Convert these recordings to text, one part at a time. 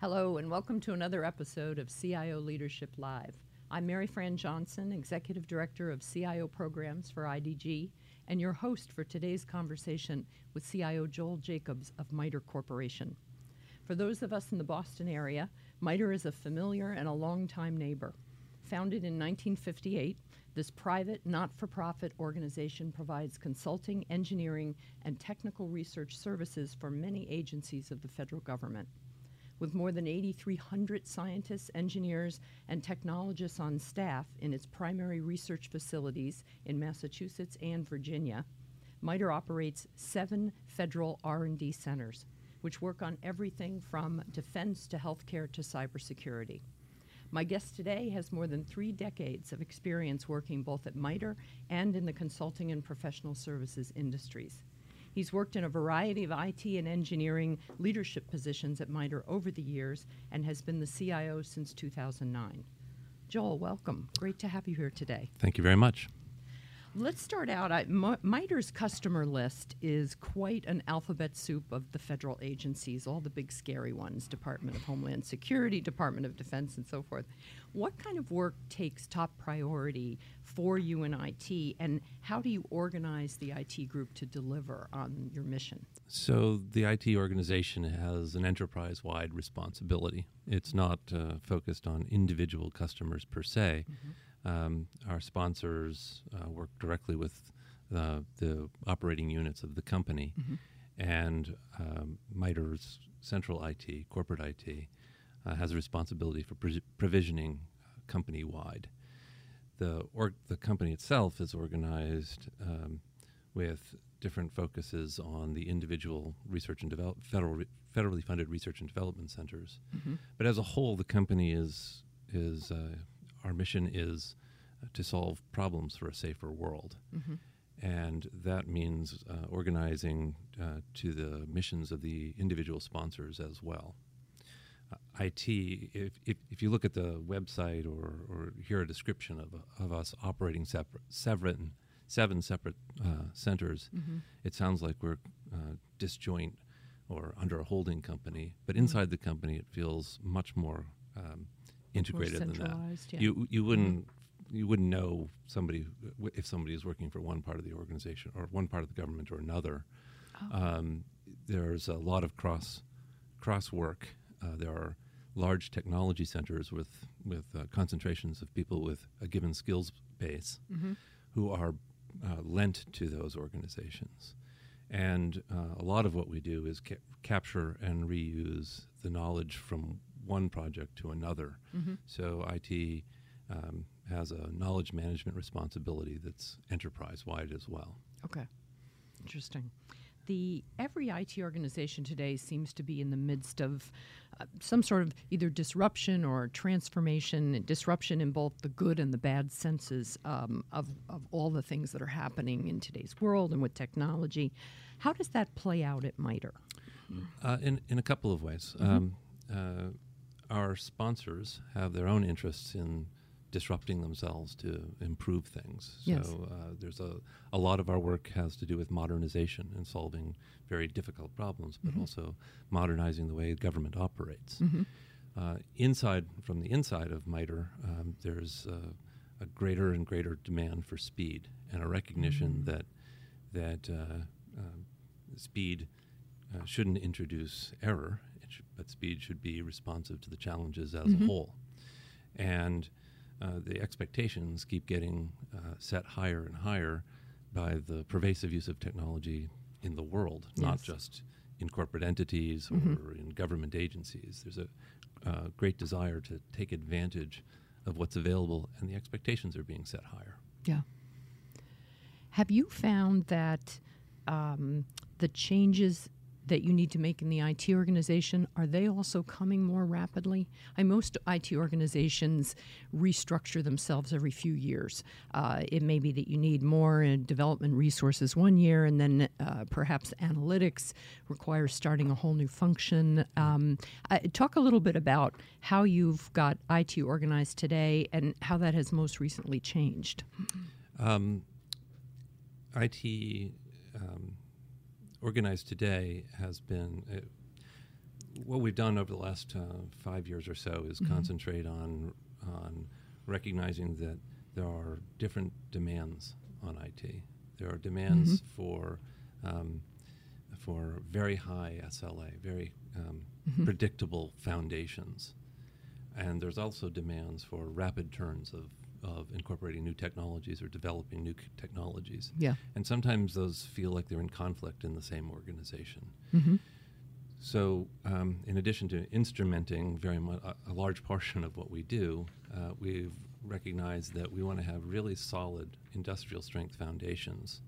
Hello, and welcome to another episode of CIO Leadership Live. I'm Maryfran Johnson, Executive Director of CIO Programs for IDG, and your host for today's conversation with CIO Joel Jacobs of MITRE Corporation. For those of us in the Boston area, MITRE is a familiar and a longtime neighbor. Founded in 1958, this private, not for profit organization provides consulting, engineering, and technical research services for many agencies of the federal government. With more than 8,300 scientists, engineers, and technologists on staff in its primary research facilities in Massachusetts and Virginia, MITRE operates seven federal R&D centers, which work on everything from defense to healthcare to cybersecurity. My guest today has more than three decades of experience working both at MITRE and in the consulting and professional services industries. He's worked in a variety of IT and engineering leadership positions at MITRE over the years and has been the CIO since 2009. Joel, welcome. Great to have you here today. Thank you very much. Let's start out. I, M- MITRE's customer list is quite an alphabet soup of the federal agencies, all the big scary ones Department of Homeland Security, Department of Defense, and so forth. What kind of work takes top priority for you in IT, and how do you organize the IT group to deliver on your mission? So, the IT organization has an enterprise wide responsibility. It's not uh, focused on individual customers per se. Mm-hmm um, our sponsors uh, work directly with uh, the operating units of the company, mm-hmm. and um, MITRE's central IT, corporate IT, uh, has a responsibility for pre- provisioning company wide. The, or- the company itself is organized um, with different focuses on the individual research and develop federal re- federally funded research and development centers. Mm-hmm. But as a whole, the company is is uh, our mission is uh, to solve problems for a safer world. Mm-hmm. And that means uh, organizing uh, to the missions of the individual sponsors as well. Uh, IT, if, if, if, you look at the website or, or hear a description of, of us operating separate, seven, seven separate uh, centers, mm-hmm. it sounds like we're uh, disjoint or under a holding company. But mm-hmm. inside mm-hmm. the company, it feels much more um, integrated than that. Yeah. You you wouldn't mm-hmm. you wouldn't know somebody if somebody is working for one part of the organization or one part of the government or another. Oh. Um, there's a lot of cross cross work. Uh, there are large technology centers with with uh, concentrations of people with a given skills base mm-hmm. who are uh, lent to those organizations. And uh, a lot of what we do is ca- capture and reuse the knowledge from one project to another. Mm-hmm. So IT um, has a knowledge management responsibility that's enterprise wide as well. Okay, interesting. The every IT organization today seems to be in the midst of uh, some sort of either disruption or transformation, disruption in both the good and the bad senses um, of, of all the things that are happening in today's world and with technology. How does that play out at MITRE? Uh, in, in a couple of ways. Mm-hmm. Um, uh, our sponsors have their own interests in disrupting themselves to improve things. Yes. So uh, there's a, a lot of our work has to do with modernization and solving very difficult problems, but mm-hmm. also modernizing the way government operates. Mm-hmm. Uh, inside, from the inside of MITRE, um, there's uh, a greater and greater demand for speed and a recognition mm-hmm. that that uh, uh, speed uh, shouldn't introduce error sh- but speed should be responsive to the challenges as mm-hmm. a whole. And uh, the expectations keep getting uh, set higher and higher by the pervasive use of technology in the world, yes. not just in corporate entities mm-hmm. or in government agencies. There's a uh, great desire to take advantage of what's available, and the expectations are being set higher. Yeah. Have you found that um, the changes that you need to make in the IT organization, are they also coming more rapidly? I, most IT organizations restructure themselves every few years. Uh, it may be that you need more development resources one year, and then uh, perhaps analytics requires starting a whole new function. Um, talk a little bit about how you've got IT organized today and how that has most recently changed. Um, IT um, organized today has been uh, what we've done over the last uh, five years or so is Mhm. concentrate on on recognizing that there are different demands on IT. There are demands for um, for very high SLA, very um, Mhm. predictable foundations, and there's also demands for rapid turns of of incorporating new technologies or developing new c- technologies. Yeah. And sometimes those feel like they're in conflict in the same organization. Mm-hmm. So, um, in addition to instrumenting very much a, a large portion of what we do, uh, we've recognized that we want to have really solid industrial strength foundations,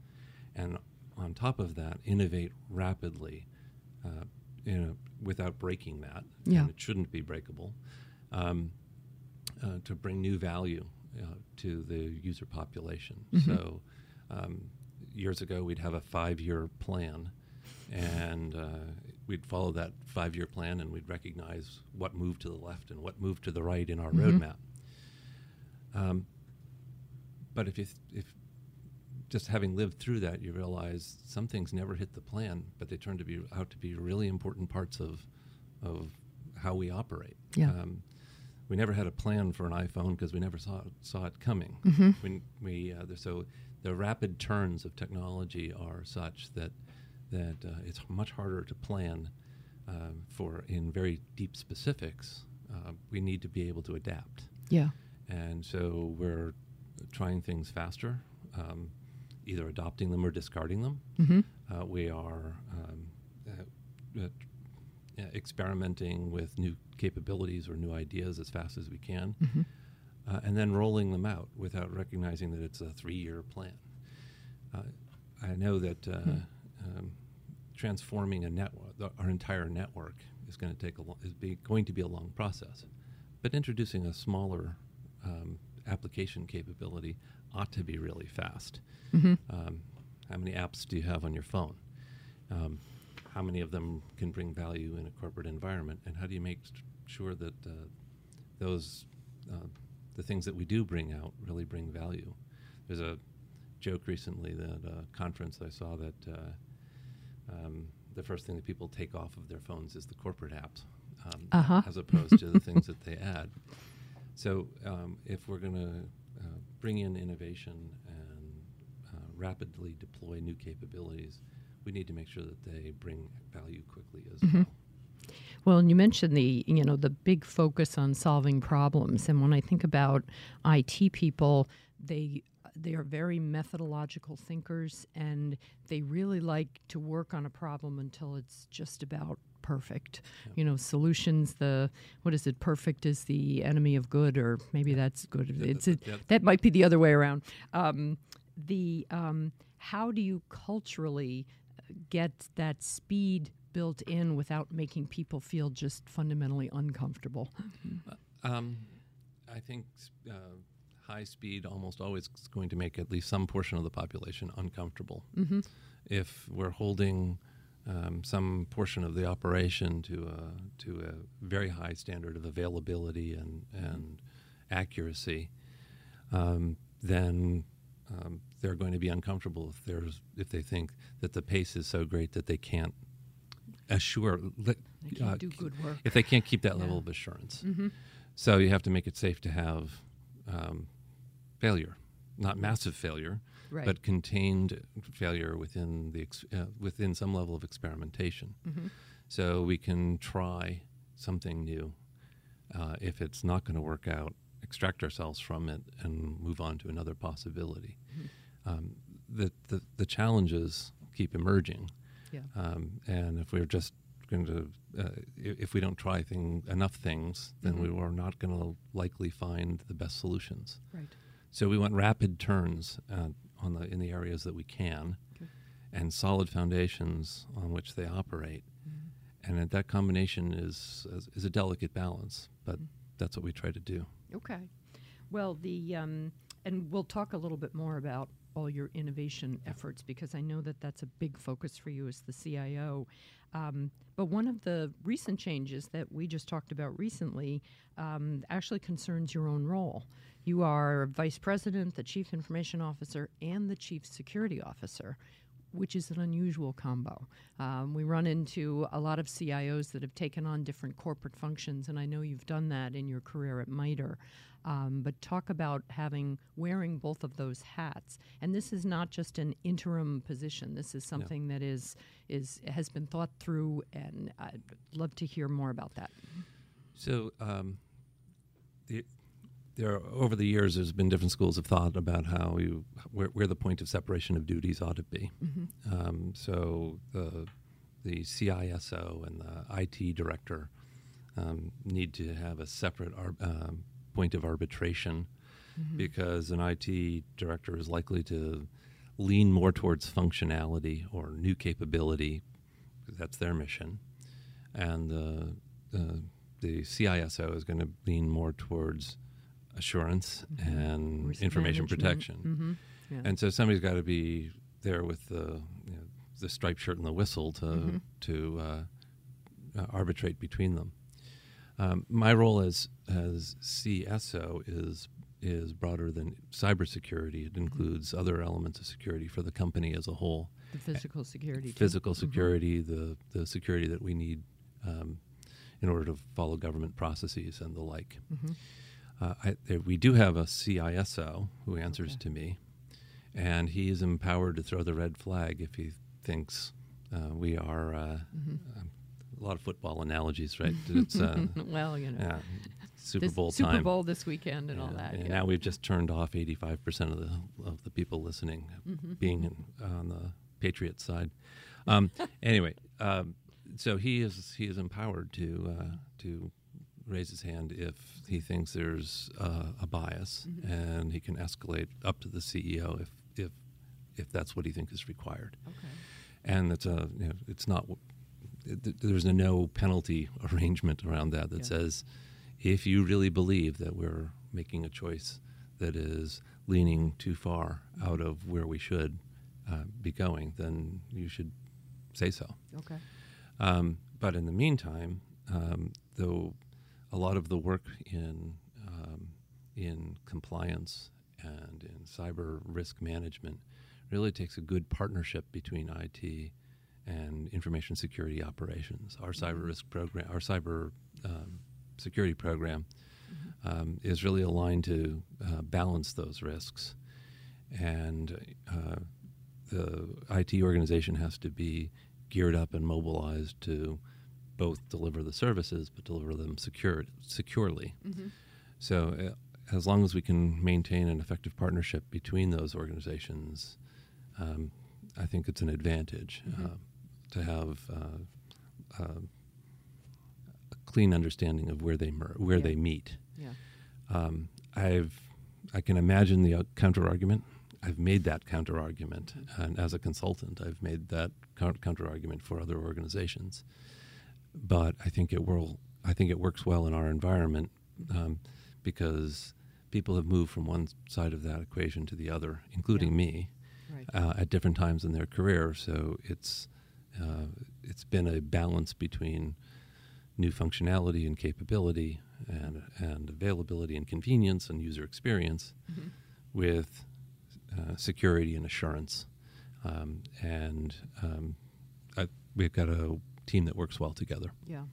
and on top of that, innovate rapidly, uh, you know, without breaking that. Yeah. And it shouldn't be breakable. Um, uh, to bring new value uh, to the user population. Mhm. So, um, years ago, we'd have a five-year plan, and uh, we'd follow that five-year plan, and we'd recognize what moved to the left and what moved to the right in our Mhm. roadmap. Um, but if you th- if just having lived through that, you realize some things never hit the plan, but they turn to be out to be really important parts of of how we operate. Yeah. Um, we never had a plan for an iPhone because we never saw saw it coming. Mhm. When we uh, so the rapid turns of technology are such that that uh, it's much harder to plan um, for in very deep specifics. Uh, we need to be able to adapt, Yeah. and so we're trying things faster, um, either adopting them or discarding them. Mm-hmm. Uh, we are um, uh, uh, uh, experimenting with new capabilities or new ideas as fast as we can, Mm-hmm. uh, and then rolling them out without recognizing that it's a three-year plan. Uh, I know that uh, Hmm. um, transforming a network, the, our entire network, is going to take a lo- is be, going to be a long process, but introducing a smaller um, application capability ought to be really fast. Mm-hmm. Um, how many apps do you have on your phone? How many of them can bring value in a corporate environment? And how do you make sure that uh, those, uh, the things that we do bring out, really bring value? There's a joke recently that a conference I saw that uh, um, the first thing that people take off of their phones is the corporate apps, um, Uh-huh. as opposed to the things that they add. So um, if we're going to uh, bring in innovation and uh, rapidly deploy new capabilities, we need to make sure that they bring value quickly as Mhm. well. Well, and you mentioned the you know the big focus on solving problems, and when I think about IT people, they they are very methodological thinkers, and they really like to work on a problem until it's just about perfect. Yeah. You know, solutions. The what is it? Perfect is the enemy of good, or maybe that's good. It's it, that- might be the other way around. Um, the um, how do you culturally get that speed built in without making people feel just fundamentally uncomfortable? Um, I think uh, high speed almost always is going to make at least some portion of the population uncomfortable. Mm-hmm. If we're holding um, some portion of the operation to a, to a very high standard of availability and, and accuracy, um, then um, they're going to be uncomfortable if there's if they think that the pace is so great that they can't assure They can't uh, do good work. if they can't keep that Yeah. level of assurance. Mm-hmm. So you have to make it safe to have um, failure, not massive failure, Right. but contained failure within the ex- uh, within some level of experimentation. mm-hmm. So we can try something new. Uh, if it's not going to work out, extract ourselves from it and move on to another possibility. Um, the, the the challenges keep emerging, Yeah. um, and if we're just going to, uh, if we don't try thing, enough things, then Mhm. we are not going to likely find the best solutions. Right. So we want rapid turns uh, on the in the areas that we can, Okay. and solid foundations on which they operate. And that- combination is is, is a delicate balance, but that's what we try to do. Okay. Well, the um, and we'll talk a little bit more about all your innovation efforts because I know that that's a big focus for you as the CIO. Um, but one of the recent changes that we just talked about recently um, actually concerns your own role. You are vice president, the chief information officer, and the chief security officer. Which is an unusual combo. Um, we run into a lot of CIOs that have taken on different corporate functions, and I know you've done that in your career at MITRE. Um, but talk about having wearing both of those hats, and this is not just an interim position. This is something that is is has been thought through, and I'd love to hear more about that. So, um, the, there are, over the years, there's been different schools of thought about how you where, where the point of separation of duties ought to be. Mm-hmm. Um, so the the CISO and the IT director um, need to have a separate ar- um, point of arbitration Mm-hmm. because an IT director is likely to lean more towards functionality or new capability. That's their mission, and the the, the CISO is going to lean more towards assurance and Risk information management. protection. Mm-hmm. Yeah. And so somebody's got to be there with the you know, the striped shirt and the whistle to Mm-hmm. to uh, uh, arbitrate between them. Um, my role as as CSO is is broader than cybersecurity. It includes other elements of security for the company as a whole. the physical security. too. Physical Mhm. security, the the security that we need um, in order to follow government processes and the like. Mhm. Uh, I, we do have a CISO who answers Okay. to me, and he is empowered to throw the red flag if he thinks uh, we are. Uh, Mhm. um, a lot of football analogies, right? It's uh, well, you know, yeah, Super this Bowl time. Super. Bowl this weekend and all that. And yeah. now we've just turned off 85% of the of the people listening, Mhm. being in, on the Patriot side. Um, anyway, um, so he is he is empowered to uh, to raise his hand if he thinks there's uh, a bias, Mhm. and he can escalate up to the CEO if if if that's what he thinks is required. Okay. And it's a you know, it's not it, there's a no penalty arrangement around that that Yeah. says if you really believe that we're making a choice that is leaning too far out of where we should uh, be going, then you should say so. Okay. Um, but in the meantime, um, though a lot of the work in um, in compliance and in cyber risk management really takes a good partnership between IT and information security operations. Our cyber risk program, our cyber um, security program, um, is really aligned to uh, balance those risks, and uh, the IT organization has to be geared up and mobilized to both deliver the services but deliver them secured, securely. Mm-hmm. So, uh, as long as we can maintain an effective partnership between those organizations, um, I think it's an advantage Mhm. uh, to have uh, uh, a clean understanding of where they mer- where Yeah. they meet. Yeah. Um, I've I can imagine the uh, counter argument. I've made that counter argument, and as a consultant, I've made that counter argument for other organizations. But I think it will. I think it works well in our environment um, because people have moved from one side of that equation to the other, including Yeah. me, Right. uh, at different times in their career. So it's uh, it's been a balance between new functionality and capability, and and availability and convenience and user experience, Mhm. with uh, security and assurance. Um, and um, I, we've got a team that works well together. Yeah.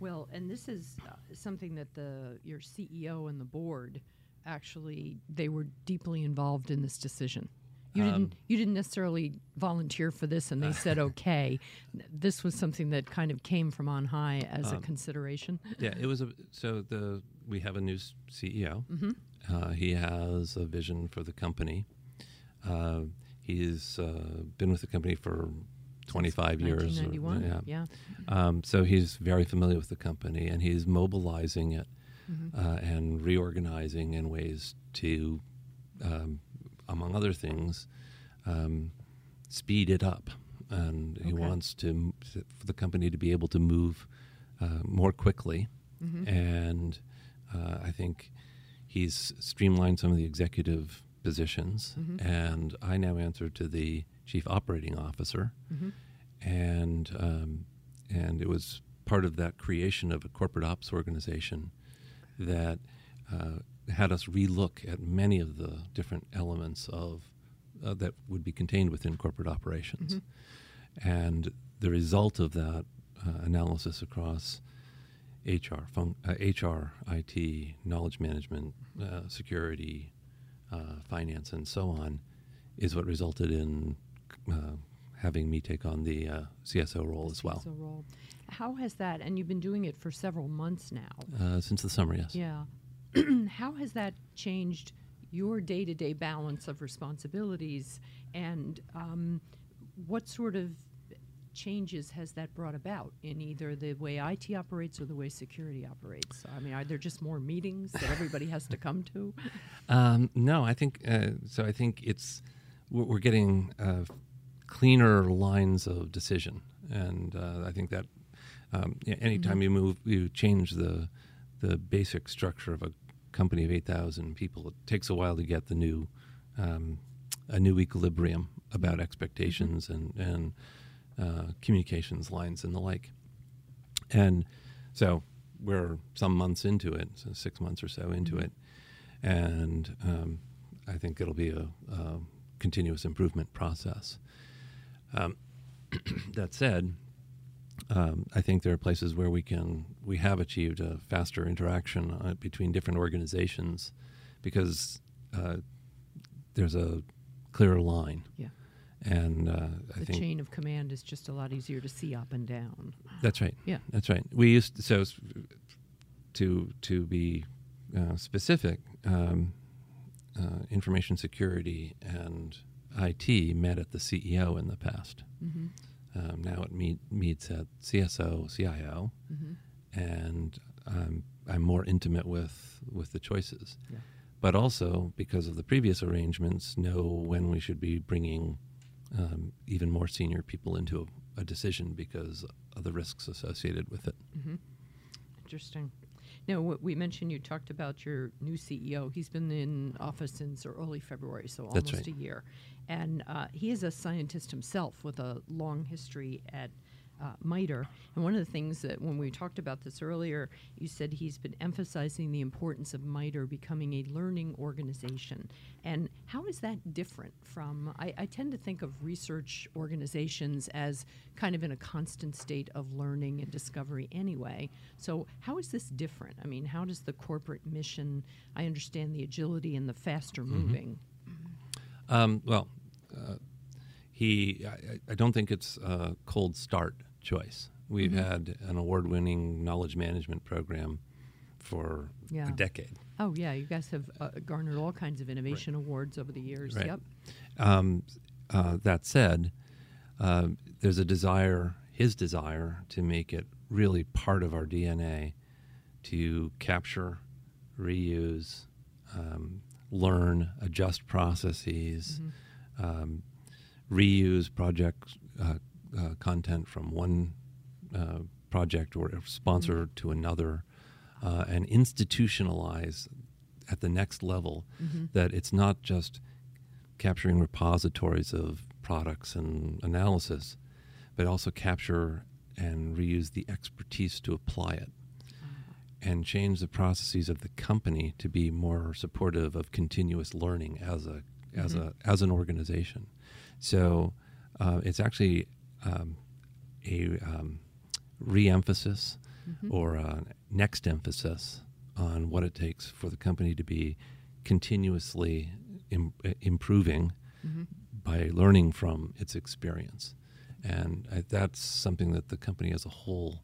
Well, and this is uh, something that the your CEO and the board actually they were deeply involved in this decision. You Um, didn't you didn't necessarily volunteer for this and they said okay. This was something that kind of came from on high as a Um, consideration. Yeah, it was a so the we have a new CEO. Mm-hmm. Uh, he has a vision for the company. Uh, he's uh, been with the company for 25 years. or- yeah. Yeah. Um, so he's very familiar with the company, and he's mobilizing it Mhm. uh, and reorganizing in ways to, um, among other things, um, speed it up. And he Okay. wants to for the company to be able to move uh, more quickly. Mhm. And uh, I think he's streamlined some of the executive positions. Mhm. And I now answer to the chief operating officer Mhm. and um, and it was part of that creation of a corporate ops organization that uh, had us relook at many of the different elements of uh, that would be contained within corporate operations. And the result of that uh, analysis across HR, fun- uh, HR, IT, knowledge management, uh, security, uh, finance, and so on, is what resulted in uh, having me take on the uh, CSO role as well. CSO role. How has that, and you've been doing it for several months now. Uh, since the summer, yes. Yeah. How has that changed your day to day balance of responsibilities, and um, what sort of changes has that brought about in either the way IT operates or the way security operates? I mean, are there just more meetings that everybody has to come to? Um, no, I think uh, so. I think it's we're, we're getting uh, cleaner lines of decision, and uh, I think that um, anytime you move, you change the the basic structure of a company of eight thousand people. It takes a while to get the new um, a new equilibrium about expectations and and uh, communications lines and the like. And so we're some months into it, so six months or so into it, and um, I think it'll be a, a continuous improvement process. Um, that said, um, I think there are places where we can we have achieved a faster interaction uh, between different organizations because uh, there's a clearer line. Yeah. And uh, I The chain of command is just a lot easier to see up and down. that's right. Yeah. That's right. We used to, so to to be uh, specific, um, uh, information security and IT met at the CEO in the past. Mm-hmm. Um, now it meet, meets at CSO, CIO, Mm-hmm. and um, I'm more intimate with with the choices. Yeah. But also because of the previous arrangements, know when we should be bringing um, even more senior people into a, a decision because of the risks associated with it. Mm-hmm. Interesting. Now, what we mentioned you talked about your new CEO. He's been in office since early February, so That's almost right. a year. And uh, he is a scientist himself with a long history at uh, MITRE. And one of the things that when we talked about this earlier, you said he's been emphasizing the importance of MITRE becoming a learning organization. And how is that different from? I, I tend to think of research organizations as kind of in a constant state of learning and discovery anyway. So, how is this different? I mean, how does the corporate mission? I understand the agility and the faster moving. Um, well, uh, he, I, I don't think it's a cold start choice. We've had an award winning knowledge management program for Yeah. a decade. Oh yeah, you guys have uh, garnered all kinds of innovation awards over the years. Right. Yep. Um, uh, that said, uh, there's a desire, his desire, to make it really part of our DNA to capture, reuse, um, learn, adjust processes, um, reuse project uh, uh, content from one uh, project or sponsor to another, uh, and institutionalize at the next level that it's not just capturing repositories of products and analysis, but also capture and reuse the expertise to apply it. And change the processes of the company to be more supportive of continuous learning as a as a as an organization. So uh, it's actually um, a um, re-emphasis or a next emphasis on what it takes for the company to be continuously Im- improving by learning from its experience. And I, that's something that the company as a whole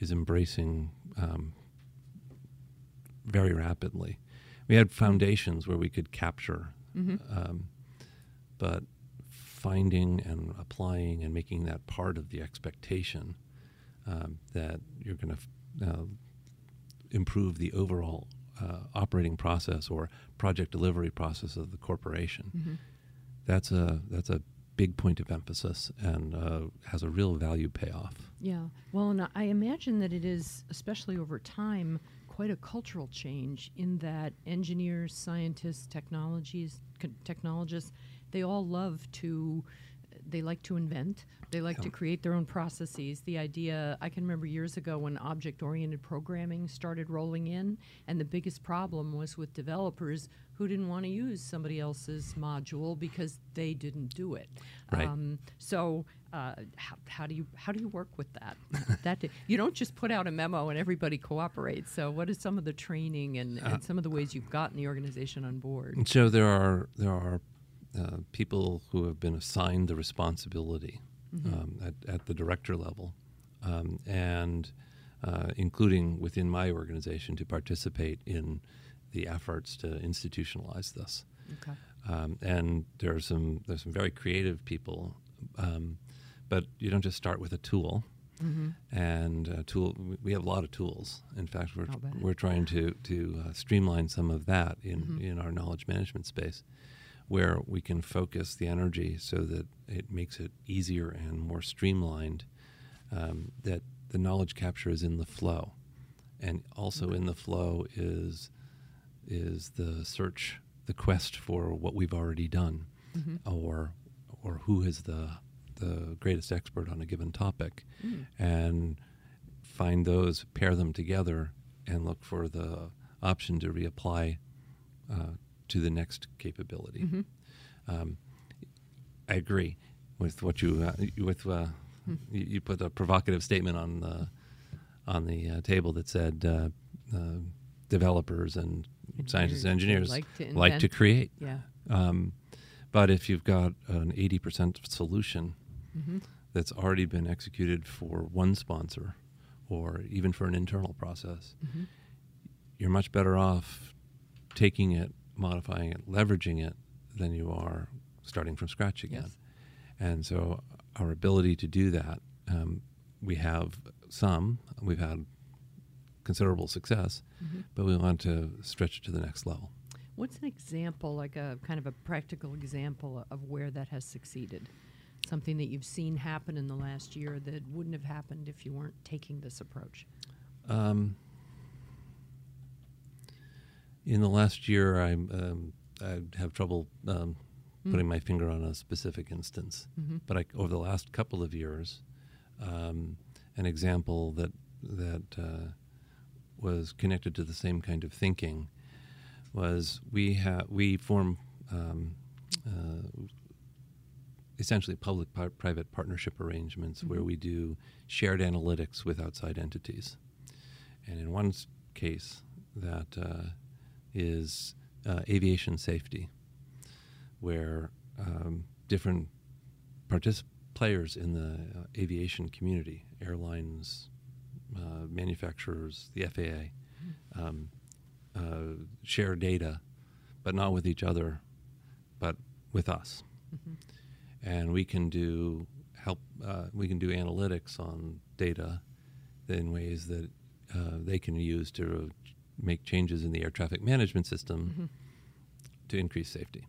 is embracing um, very rapidly. We had foundations where we could capture, um, but finding and applying and making that part of the expectation um, that you're going to uh, improve the overall uh, operating process or project delivery process of the corporation. That's a that's a big point of emphasis and uh, has a real value payoff. Yeah. Well, and I imagine that it is, especially over time, quite a cultural change in that engineers, scientists, technologies, co- technologists, they all love to they like to invent. They like to create their own processes. The idea, I can remember years ago when object oriented programming started rolling in, and the biggest problem was with developers who didn't want to use somebody else's module because they didn't do it. Right. Um, so, uh, how, how do you how do you work with that? that you don't just put out a memo and everybody cooperates. So, what is some of the training and, and some of the ways you've gotten the organization on board? So there are there are uh, people who have been assigned the responsibility um, at, at the director level, um, and uh, including within my organization to participate in the efforts to institutionalize this. Okay. Um, and there are some there's some very creative people, um, but you don't just start with a tool. And uh, tool, we- have a lot of tools. In fact, we're we're trying to to uh, streamline some of that in in our knowledge management space, where we can focus the energy so that it makes it easier and more streamlined. Um, that the knowledge capture is in the flow, and also in the flow is is the search, the quest for what we've already done, or or who is the the greatest expert on a given topic, and find those, pair them together, and look for the option to reapply uh, to the next capability. Um, I agree with what you uh, with uh, you, you put a provocative statement on the on the uh, table that said uh, uh, developers and scientists and Engineers engineers like to like to create. Yeah. Um, but if you've got an 80% solution Mm-hmm. that's already been executed for one sponsor or even for an internal process, Mm-hmm. you're much better off taking it, modifying it, leveraging it than you are starting from scratch again. Yes. And so our ability to do that, um, we have some, we've had considerable success, Mm-hmm. but we want to stretch it to the next level. What's an example, like a kind of a practical example of where that has succeeded? Something that you've seen happen in the last year that wouldn't have happened if you weren't taking this approach. Um, in the last year, I um, I have trouble um, putting my finger on a specific instance. But I, over the last couple of years, um, an example that that uh, was connected to the same kind of thinking was we have we form um, uh, essentially public-private partnership arrangements where we do shared analytics with outside entities. And in one case, that uh, is uh, aviation safety, where um, different partic- players in the uh, aviation community, airlines, uh, manufacturers, the FAA, um, uh, share data, but not with each other, but with us. And we can do help. Uh, we can do analytics on data in ways that uh, they can use to make changes in the air traffic management system to increase safety.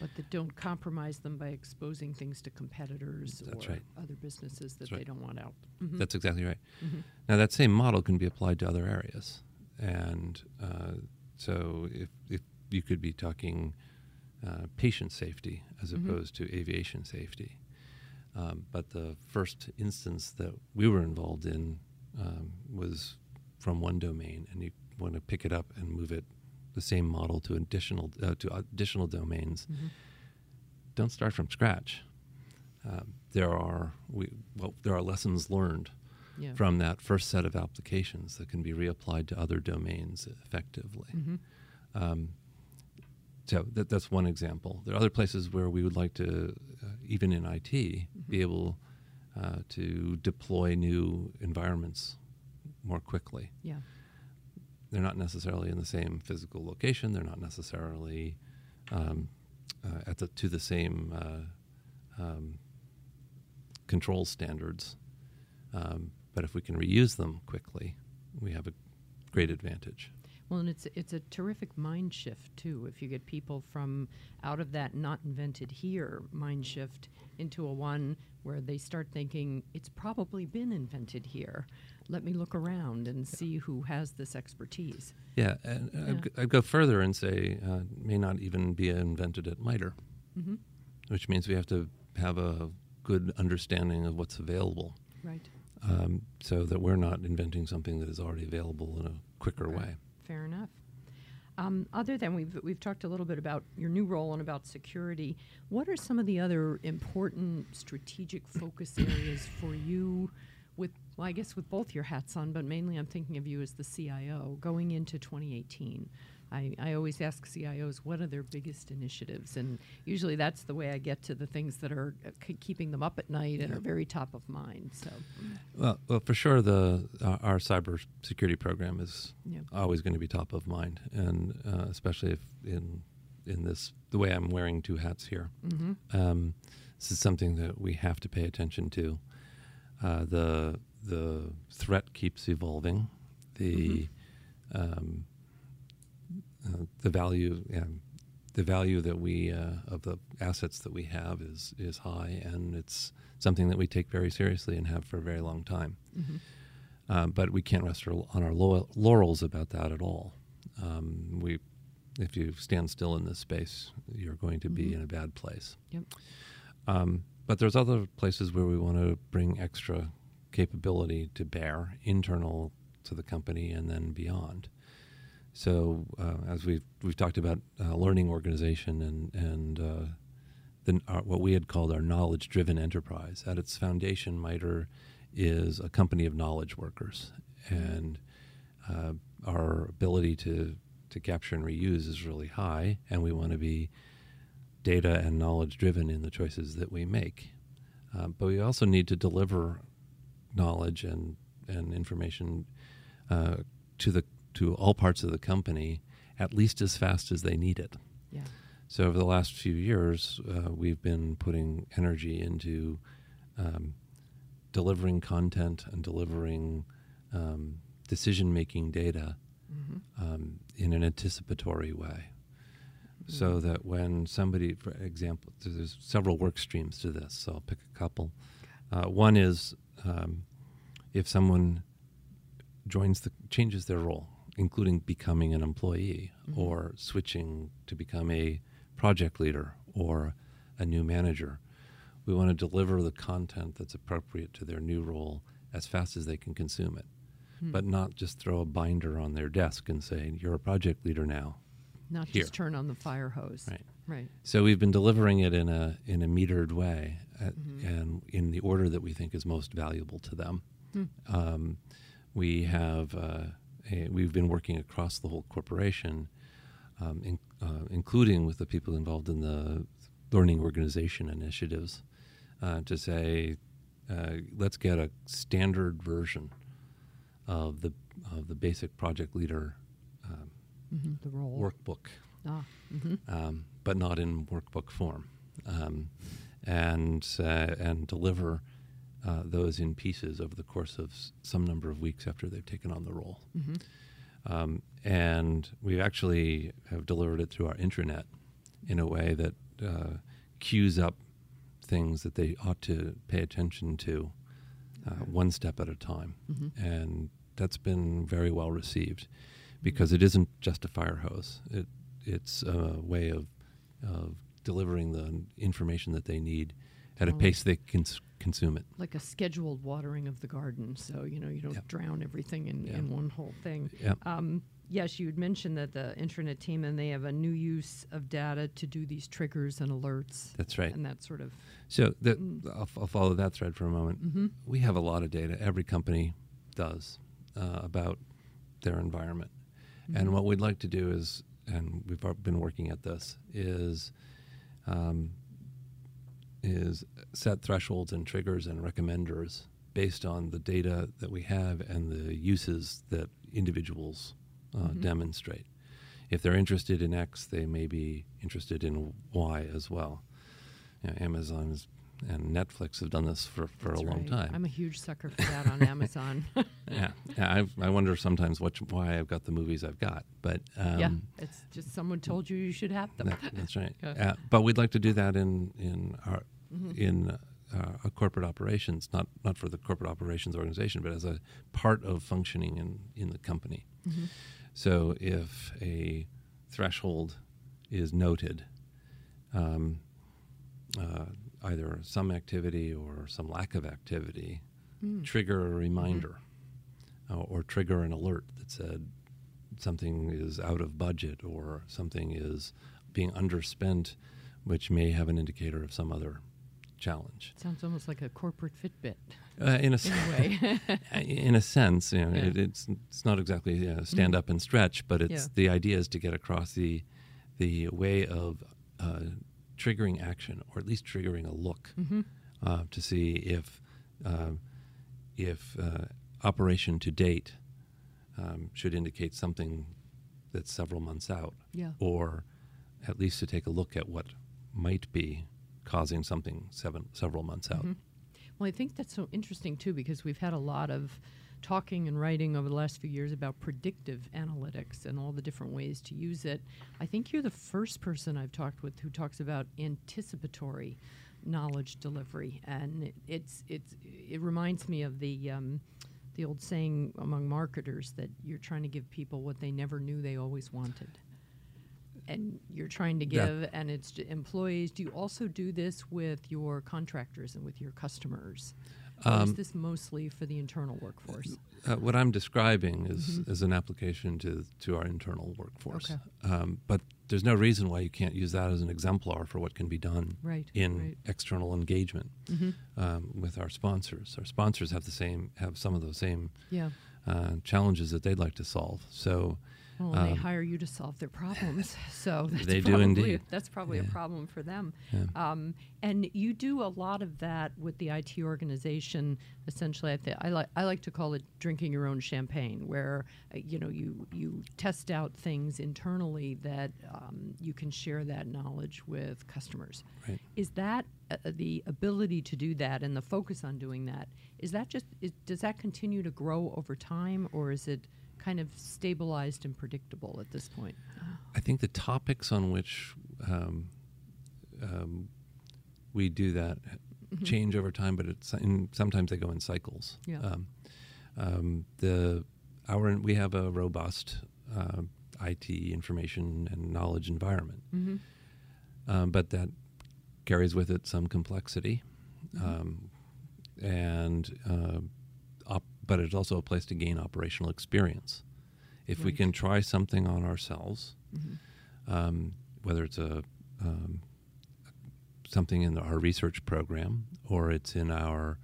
But that don't compromise them by exposing things to competitors That's or right. other businesses that That's they right. don't want out. Mhm. That's exactly right. Now that same model can be applied to other areas, and uh, so if, if you could be talking uh, patient safety as opposed to aviation safety, um, but the first instance that we were involved in um, was from one domain, and you want to pick it up and move it the same model to additional uh, to additional domains. Don't start from scratch. Um, there are we well there are lessons learned Yeah. from that first set of applications that can be reapplied to other domains effectively. Mhm. Um, so that, that's one example. There are other places where we would like to, uh, even in IT, be able uh, to deploy new environments more quickly. Yeah. They're not necessarily in the same physical location. They're not necessarily um, uh, at the to the same uh, um, control standards. Um, but if we can reuse them quickly, we have a great advantage. Well, and it's it's a terrific mind shift too. If you get people from out of that not invented here mind shift into a one where they start thinking it's probably been invented here. Let me look around and see who has this expertise. Yeah, and I'd, Yeah. I'd go further and say uh, may not even be invented at MITRE, Mm-hmm. which means we have to have a good understanding of what's available, Right. um, so that we're not inventing something that is already available in a quicker way. Fair enough. Um, other than we've we've talked a little bit about your new role and about security, what are some of the other important strategic focus areas for you? Well, I guess with both your hats on, but mainly I'm thinking of you as the CIO going into 2018. I, I always ask CIOs what are their biggest initiatives, and usually that's the way I get to the things that are uh, k- keeping them up at night and are very top of mind. So, Well, well, for sure, the uh, our cybersecurity program is yeah. always going to be top of mind, and uh, especially if in in this the way I'm wearing two hats here. Mm-hmm. Um, this is something that we have to pay attention to. Uh, the the threat keeps evolving. The um, uh, the value the value that we uh, of the assets that we have is is high, and it's something that we take very seriously and have for a very long time. Mm-hmm. Um, but we can't rest on our laurels about that at all. Um, we, if you stand still in this space, you're going to be Mhm. in a bad place. Yep. Um, but there's other places where we want to bring extra capability to bear, internal to the company and then beyond. So uh, as we've we've talked about uh, learning organization and and uh, the, our, what we had called our knowledge-driven enterprise. At its foundation, MITRE is a company of knowledge workers, and uh, our ability to to capture and reuse is really high, and we want to be data and knowledge driven in the choices that we make. Uh, but we also need to deliver knowledge and and information uh, to the to all parts of the company at least as fast as they need it. Yeah. So over the last few years, uh, we've been putting energy into um, delivering content and delivering um, decision-making data Mm-hmm. um, in an anticipatory way, so that when somebody, for example, there's several work streams to this. So I'll pick a couple. Uh, one is um, if someone joins the changes their role, including becoming an employee Mhm. or switching to become a project leader or a new manager. We want to deliver the content that's appropriate to their new role as fast as they can consume it, Hmm. but not just throw a binder on their desk and say, You're a project leader now. Not here. just turn on the fire hose. Right. Right. So we've been delivering it in a in a metered way, at, Mhm. and in the order that we think is most valuable to them. Hmm. Um, we have uh, a, we've been working across the whole corporation, um, in, uh, including with the people involved in the learning organization initiatives, uh, to say, uh, let's get a standard version of the of the basic project leader um, hmm The role. workbook Ah. hmm um, but not in workbook form, um, and uh, and deliver uh, those in pieces over the course of s- some number of weeks after they've taken on the role. hmm Um, and we actually have delivered it through our intranet in a way that uh, queues up things that they ought to pay attention to uh, Okay. one step at a time, hmm and that's been very well received because it isn't just a fire hose. It it's a way of of delivering the information that they need at a Oh. pace they can consume it. Like a scheduled watering of the garden, so you know you don't drown everything in, Yeah. in one whole thing. Um, yes, you had mentioned that the intranet team and they have a new use of data to do these triggers and alerts That's right. and that sort of. So the, Mm. I'll, I'll follow that thread for a moment. hmm We have a lot of data. Every company does uh, about their environment, Mm-hmm. and what we'd like to do is, and we've been working at this, is um, is set thresholds and triggers and recommenders based on the data that we have and the uses that individuals uh, Mhm. demonstrate. If they're interested in X, they may be interested in Y as well. You know, Amazon's and Netflix have done this for, for That's a long right. time. I'm a huge sucker for that on Amazon. yeah, yeah I, I wonder sometimes what, why I've got the movies I've got, but um, yeah, it's just someone told you you should have them. that- that's right. Yeah. Uh, but we'd like to do that in in our Mhm. in uh, a corporate operations, not not for the corporate operations organization, but as a part of functioning in in the company. Mhm. So if a threshold is noted, um, uh, either some activity or some lack of activity Mm. trigger a reminder uh, or trigger an alert that said something is out of budget or something is being underspent, which may have an indicator of some other challenge. Sounds almost like a corporate Fitbit Uh, in a in a in a sense, you know, Yeah. it, it's it's not exactly uh, stand up and stretch, but it's Yeah. the idea is to get across the the way of uh, triggering action, or at least triggering a look, Mm-hmm. uh, to see if uh, if uh, operation to date um, should indicate something that's several months out, yeah. or at least to take a look at what might be causing something seven several months out. Mhm. Well, I think that's so interesting too because we've had a lot of talking and writing over the last few years about predictive analytics and all the different ways to use it. I think you're the first person I've talked with who talks about anticipatory knowledge delivery, and it, it's it's it reminds me of the. Um, the old saying among marketers that you're trying to give people what they never knew they always wanted. And you're trying to give, and it's to employees. Do you also do this with your contractors and with your customers? Or is Um, this mostly for the internal workforce? Uh, what I'm describing is, Mhm. is an application to, to our internal workforce. Okay. Um, but there's no reason why you can't use that as an exemplar for what can be done Right. in right. external engagement hmm um, with our sponsors. Our sponsors have the same have some of those same Yeah. uh, challenges that they'd like to solve. So Well, and they Um, hire you to solve their problems, so that's They do indeed. That's probably a problem for them. yeah. Um, and you do a lot of that with the IT organization. Essentially, I, th- I like I like to call it drinking your own champagne, where uh, you know you you test out things internally that um, you can share that knowledge with customers. Right. Is that uh, the ability to do that and the focus on doing that? Is that just is, does that continue to grow over time, or is it kind of stabilized and predictable at this point? I think the topics on which um, um, we do that Mm-hmm. change over time, but it's in, sometimes they go in cycles. Yeah. Um, um, the our we have a robust uh, IT information and knowledge environment, Mm-hmm. um, but that carries with it some complexity, Mhm. um, and uh, but it's also a place to gain operational experience. If we can try something on ourselves, Mm-hmm. um, whether it's a um, something in our research program or it's in our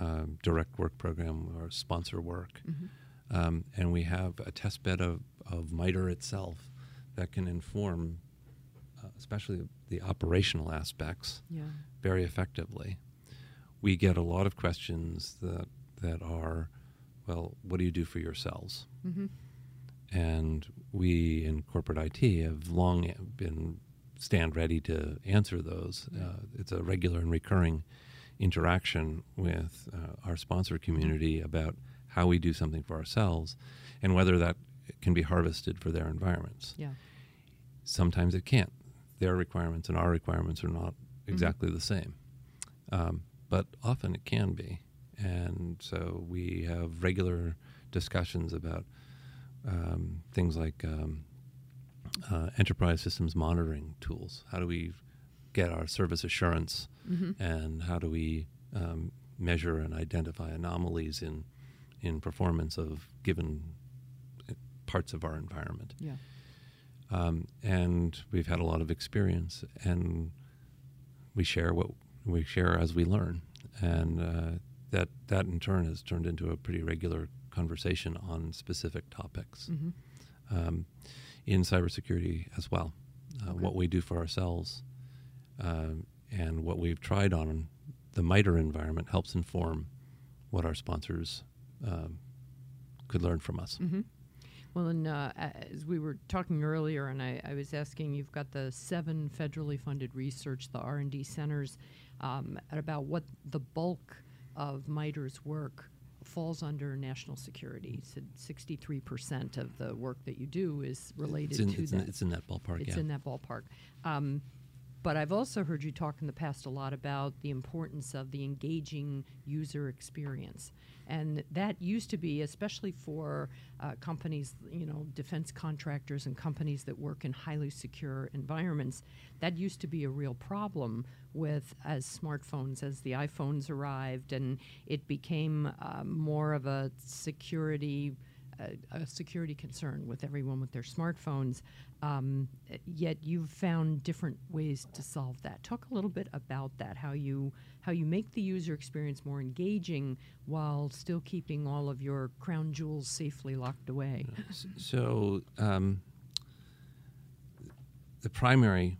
um, direct work program or sponsor work, Mm-hmm. um, and we have a test bed of, of MITRE itself that can inform, uh, especially the operational aspects, Yeah. very effectively. We get a lot of questions that that are, well, what do you do for yourselves? Mm-hmm. and we in corporate IT have long been stand ready to answer those. Uh, it's a regular and recurring interaction with uh, our sponsor community about how we do something for ourselves and whether that can be harvested for their environments. Yeah. Sometimes it can't. Their requirements and our requirements are not exactly the same, um, but often it can be. And so we have regular discussions about um, things like um, uh, enterprise systems monitoring tools. How do we get our service assurance, Mm-hmm. and how do we um, measure and identify anomalies in in performance of given uh, parts of our environment? Yeah. um, and we've had a lot of experience, and we share what we share as we learn, and uh, that that in turn has turned into a pretty regular conversation on specific topics Mm-hmm. um, in cybersecurity as well. Uh, Okay. What we do for ourselves um, and what we've tried on the MITRE environment helps inform what our sponsors um, could learn from us. Mm-hmm. Well, and uh, as we were talking earlier, and I, I was asking, you've got the seven federally funded research, the R and D centers, um, at about what the bulk of MITRE's work falls under national security. So sixty-three percent of the work that you do is related in, to it's that. in, it's in that ballpark. it's yeah. in that ballpark. Um, but I've also heard you talk in the past a lot about the importance of the engaging user experience. And that used to be, especially for uh, companies, you know, defense contractors and companies that work in highly secure environments, that used to be a real problem with as smartphones, as the iPhones arrived, and it became uh, more of a security a, security concern with everyone with their smartphones. Um, yet you've found different ways to solve that. Talk a little bit about that. How you how you make the user experience more engaging while still keeping all of your crown jewels safely locked away. So um, the primary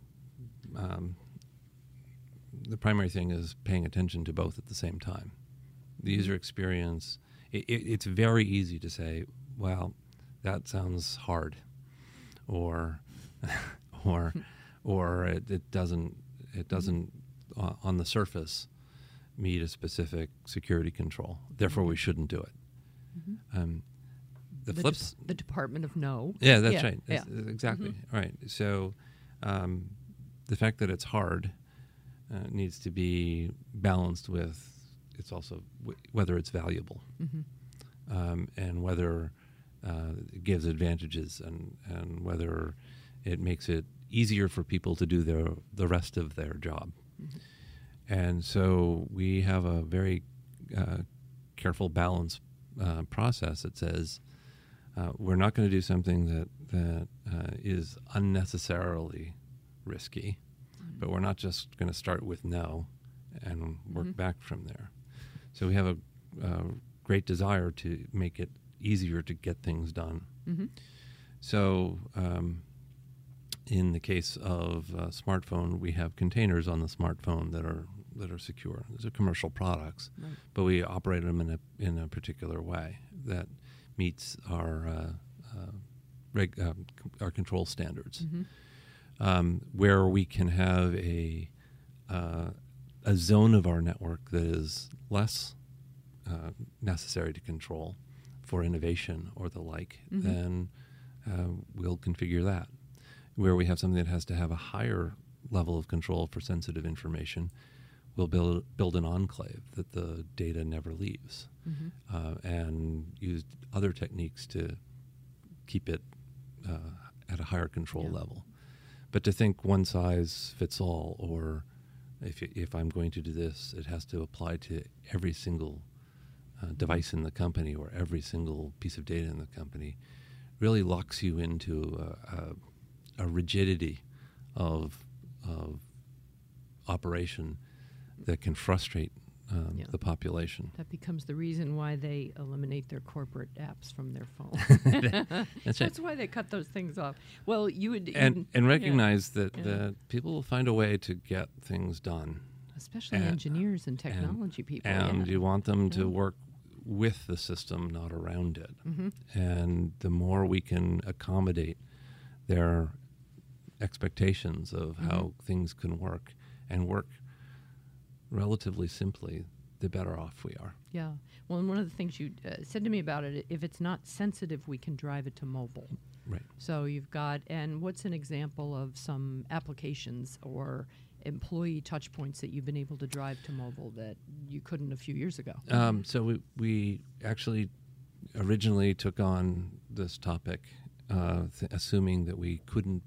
um, the primary thing is paying attention to both at the same time. The user experience. It, it, it's very easy to say, well, that sounds hard, or, or, or it, it doesn't, it doesn't uh, on the surface meet a specific security control. Therefore, we shouldn't do it. Mm-hmm. Um, the, the flips, de- the Department of No. Yeah, that's yeah, right. Yeah. exactly mm-hmm. right. So, um, the fact that it's hard uh, needs to be balanced with it's also w- whether it's valuable mm-hmm. um, and whether uh, gives advantages and, and whether it makes it easier for people to do their, the rest of their job. Mm-hmm. And so we have a very uh, careful balance uh, process that says uh, we're not going to do something that, that uh, is unnecessarily risky, mm-hmm. but we're not just going to start with no and work mm-hmm. back from there. So we have a, a great desire to make it easier to get things done. Mm-hmm. So, um, in the case of a smartphone, we have containers on the smartphone that are that are secure. These are commercial products, right. but we operate them in a in a particular way that meets our uh, uh, reg, uh, our control standards. Mm-hmm. Um, where we can have a uh, a zone of our network that is less uh, necessary to control for innovation or the like, mm-hmm. then uh, we'll configure that. Where we have something that has to have a higher level of control for sensitive information, we'll build build an enclave that the data never leaves, mm-hmm. uh, and use other techniques to keep it uh, at a higher control yeah. level. But to think one size fits all, or if if I'm going to do this, it has to apply to every single uh, device in the company or every single piece of data in the company really locks you into a, a, a rigidity of, of operation that can frustrate um, yeah. the population. That becomes the reason why they eliminate their corporate apps from their phone. That's, That's why they cut those things off. Well, you would and and recognize yeah. that, yeah. that people will find a way to get things done, especially and, engineers and technology and, people. And you want them to work with the system, not around it. Mm-hmm. And the more we can accommodate their expectations of mm-hmm. how things can work and work relatively simply, the better off we are. Yeah. Well, and one of the things you uh, said to me about it, if it's not sensitive, we can drive it to mobile. Right. So you've got, and what's an example of some applications or employee touch points that you've been able to drive to mobile that you couldn't a few years ago? Um, so we, we actually originally took on this topic, uh, th- assuming that we couldn't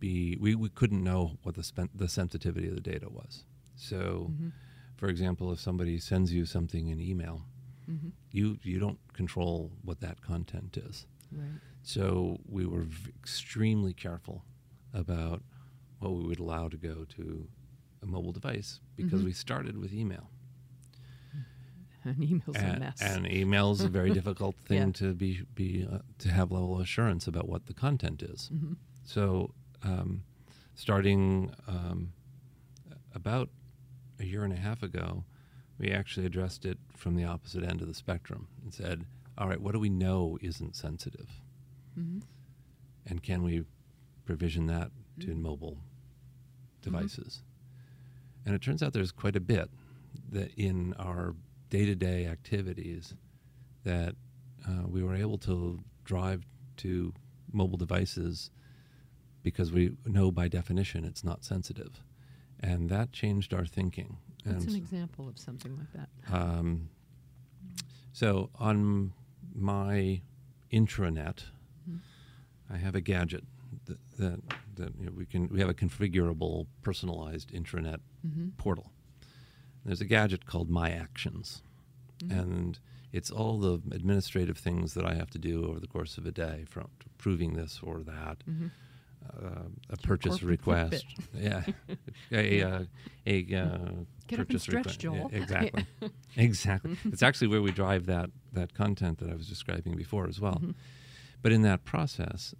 be we, we couldn't know what the spen- the sensitivity of the data was. So, mm-hmm. for example, if somebody sends you something in email, mm-hmm. you you don't control what that content is. Right. So we were v- extremely careful about what we would allow to go to a mobile device because mm-hmm. we started with email. And email's and, a mess. And email is a very difficult thing yeah. to be be uh, to have level of assurance about what the content is. Mm-hmm. So, um, starting um, about a year and a half ago, we actually addressed it from the opposite end of the spectrum and said, "All right, what do we know isn't sensitive, mm-hmm. and can we provision that to mm-hmm. mobile devices. Mm-hmm. And it turns out there's quite a bit that in our day to day activities that uh, we were able to drive to mobile devices because we know by definition it's not sensitive. and that changed our thinking. What's and an example of something like that? um, so on my intranet, Mhm. I have a gadget that, that, that you know, we can we have a configurable, personalized intranet Mm-hmm. portal. There's a gadget called My Actions, Mm-hmm. and it's all the administrative things that I have to do over the course of a day, from approving this or that, Mm-hmm. uh, a purchase corporate request, yeah, a uh, a uh, Get purchase request. Yeah, exactly, exactly. It's actually where we drive that that content that I was describing before as well. Mhm. But in that process,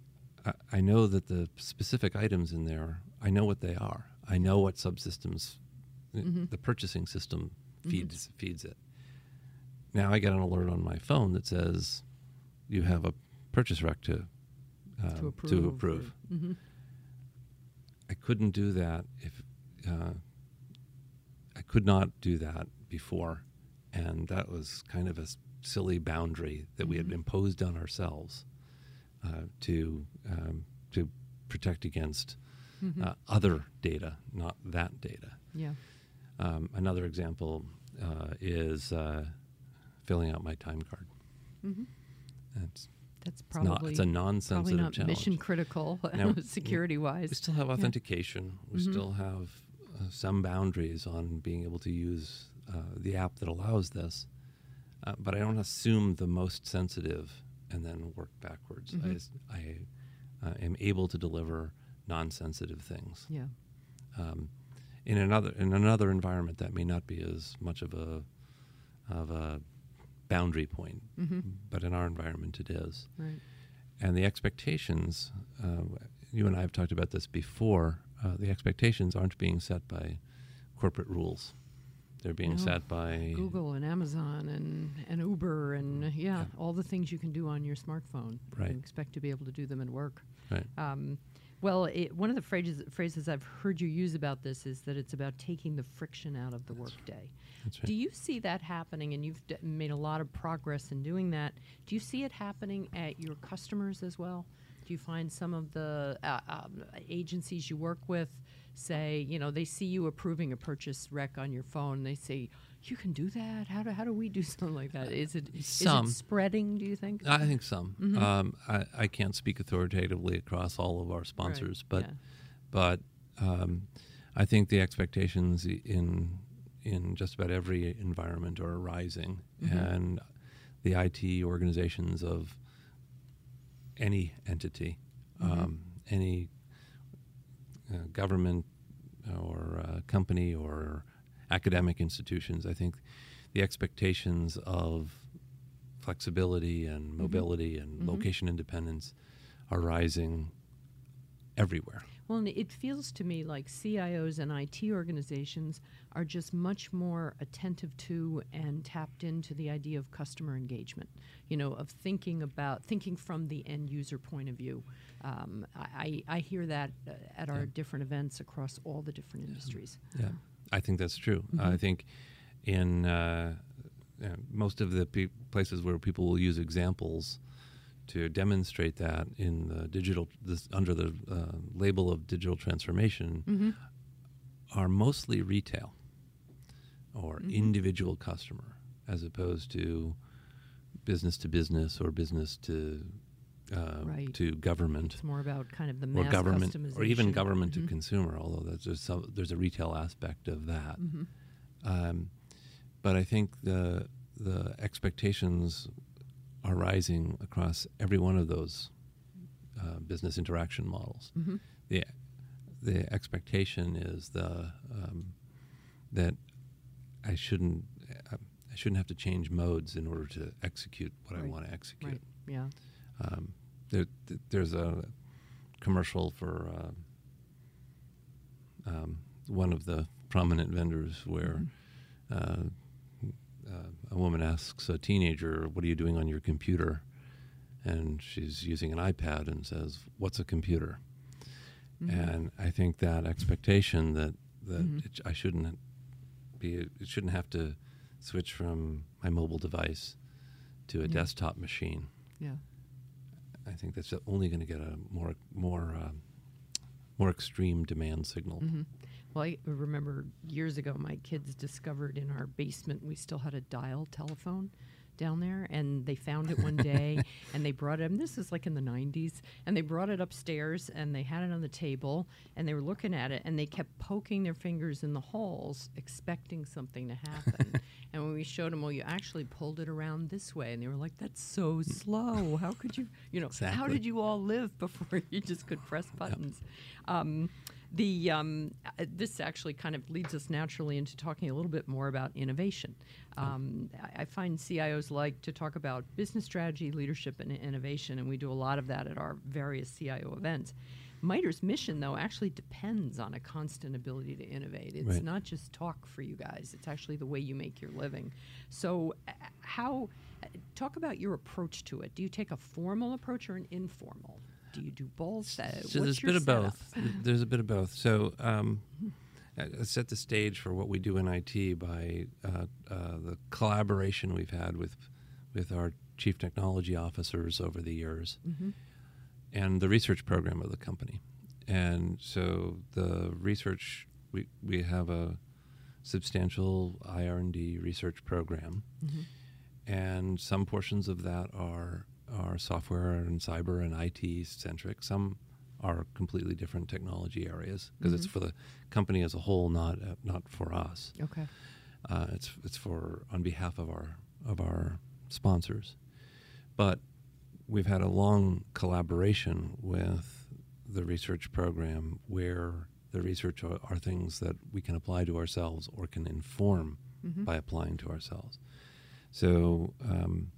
I, I know that the specific items in there, I know what they are. I know what subsystems Mhm. the purchasing system Mm-hmm. feeds feeds it. Now I get an alert on my phone that says you have a purchase rec to uh, to approve. To approve. hmm I couldn't do that if uh, I could not do that before, and that was kind of a silly boundary that we had Mhm. imposed on ourselves uh, to um, to protect against hmm uh, other data, not that data. yeah. Um, another example uh, is uh, filling out my time card. hmm It's, That's it's not probably it's a non-sensitive not challenge. mission critical, security wise. we still have authentication. We Mhm. still have uh, some boundaries on being able to use uh, the app that allows this. Uh, but I don't assume the most sensitive and then work backwards. I Mhm. s- I, uh, am able to deliver non-sensitive things. Yeah. Um, in another in another environment, that may not be as much of a of a boundary point, hmm but in our environment, it is Right. and the expectations uh, you and i have talked about this before uh, the expectations aren't being set by corporate rules they're being No. set by Google and Amazon and, and Uber and yeah, Yeah. all the things you can do on your smartphone. Right. You expect to be able to do them at work. right Um, well, it, one of the phrases, phrases I've heard you use about this is that it's about taking the friction out of the workday. that's right Do you see that happening? And you've d- made a lot of progress in doing that. Do you see it happening at your customers as well? Do you find some of the uh, um, agencies you work with say, you know, they see you approving a purchase rec on your phone? They say, "You can do that. How do how do we do something like that? Is it is Some. it spreading? Do you think? i think some Mhm. um, I, I can't speak authoritatively across all of our sponsors but yeah. but um, i think the expectations in in just about every environment are rising Mhm. and the IT organizations of any entity, Mhm. um, any government or uh, company or academic institutions, I think the expectations of flexibility and mobility and Mhm. location independence are rising everywhere. Well, and it feels to me like CIOs and IT organizations are just much more attentive to and tapped into the idea of customer engagement. You know, of thinking about thinking from the end user point of view. Um, I, I hear that uh, at our Yeah. different events across all the different industries. Yeah, I think that's true. Mhm. I think in uh, uh, most of the pe- places where people will use examples to demonstrate that in the digital this, under the uh, label of digital transformation Mm-hmm. are mostly retail or Mhm. individual customer as opposed to business to business or business to uh, Right. to government It's more about kind of the or mass government or even government to Mhm. consumer although there's there's, some, there's a retail aspect of that Mhm. um, but I think the the expectations are rising across every one of those uh, business interaction models. Mhm. the The expectation is the um, that I shouldn't I shouldn't have to change modes in order to execute what I want to execute. Right. Yeah. Um, there, there's a commercial for uh, um, one of the prominent vendors where Mhm. uh, uh, a woman asks a teenager, "What are you doing on your computer?" And she's using an iPad and says, "What's a computer?" Mhm. And I think that expectation that that Mhm. it, I shouldn't be, it shouldn't have to switch from my mobile device to a Yeah. desktop machine. Yeah. I think that's only going to get a more more uh, more extreme demand signal. hmm Well, I remember years ago, my kids discovered in our basement we still had a dial telephone down there, and they found it one day, and they brought it. And this is like in the '90s, and they brought it upstairs, and they had it on the table, and they were looking at it, and they kept poking their fingers in the holes, expecting something to happen. and when we showed them, well, you actually pulled it around this way, and they were like, "That's so slow. How could you? You know, how did you all live before you just could press buttons?" Um, the um, uh, this actually kind of leads us naturally into talking a little bit more about innovation. Um, I, I find CIOs like to talk about business strategy, leadership, and innovation, and we do a lot of that at our various CIO events. MITRE's mission, though, actually depends on a constant ability to innovate. It's Right. not just talk for you guys; it's actually the way you make your living. So, uh, how? uh, Talk about your approach to it. Do you take a formal approach or an informal? Do you do both? Uh, So there's a bit of both. There's a bit of both. So um, I set the stage for what we do in IT by uh, uh, the collaboration we've had with with our chief technology officers over the years, and the research program of the company. And so the research we we have a substantial IR and D research program, and some portions of that are are software and cyber and IT centric. Some are completely different technology areas because it's for the company as a whole, not uh, not for us. Okay. Uh, it's it's for on behalf of our of our sponsors, but we've had a long collaboration with the research program where the research are, are things that we can apply to ourselves or can inform by applying to ourselves. So um,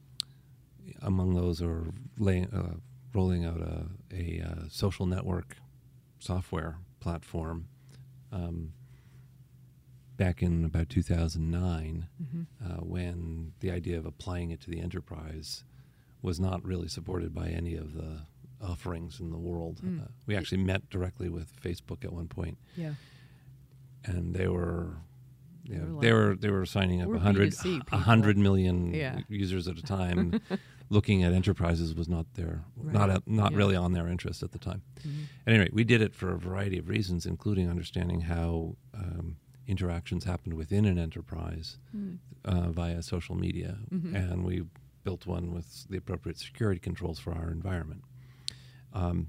among those are laying, uh, rolling out a, a uh, social network software platform. Um, back in about 2009, uh, when the idea of applying it to the enterprise was not really supported by any of the offerings in the world. Mm. Uh, we actually met directly with Facebook at one point, Yeah. and they were. You They know, were they were they were signing up "We're a hundred B2C a hundred people." million Yeah. users at a time. Looking at enterprises was not their not Right. a, not Yeah. really on their interest at the time. Mhm. At any rate, we did it for a variety of reasons, including understanding how um, interactions happened within an enterprise Mm. uh, via social media, Mhm. and we built one with the appropriate security controls for our environment. Um,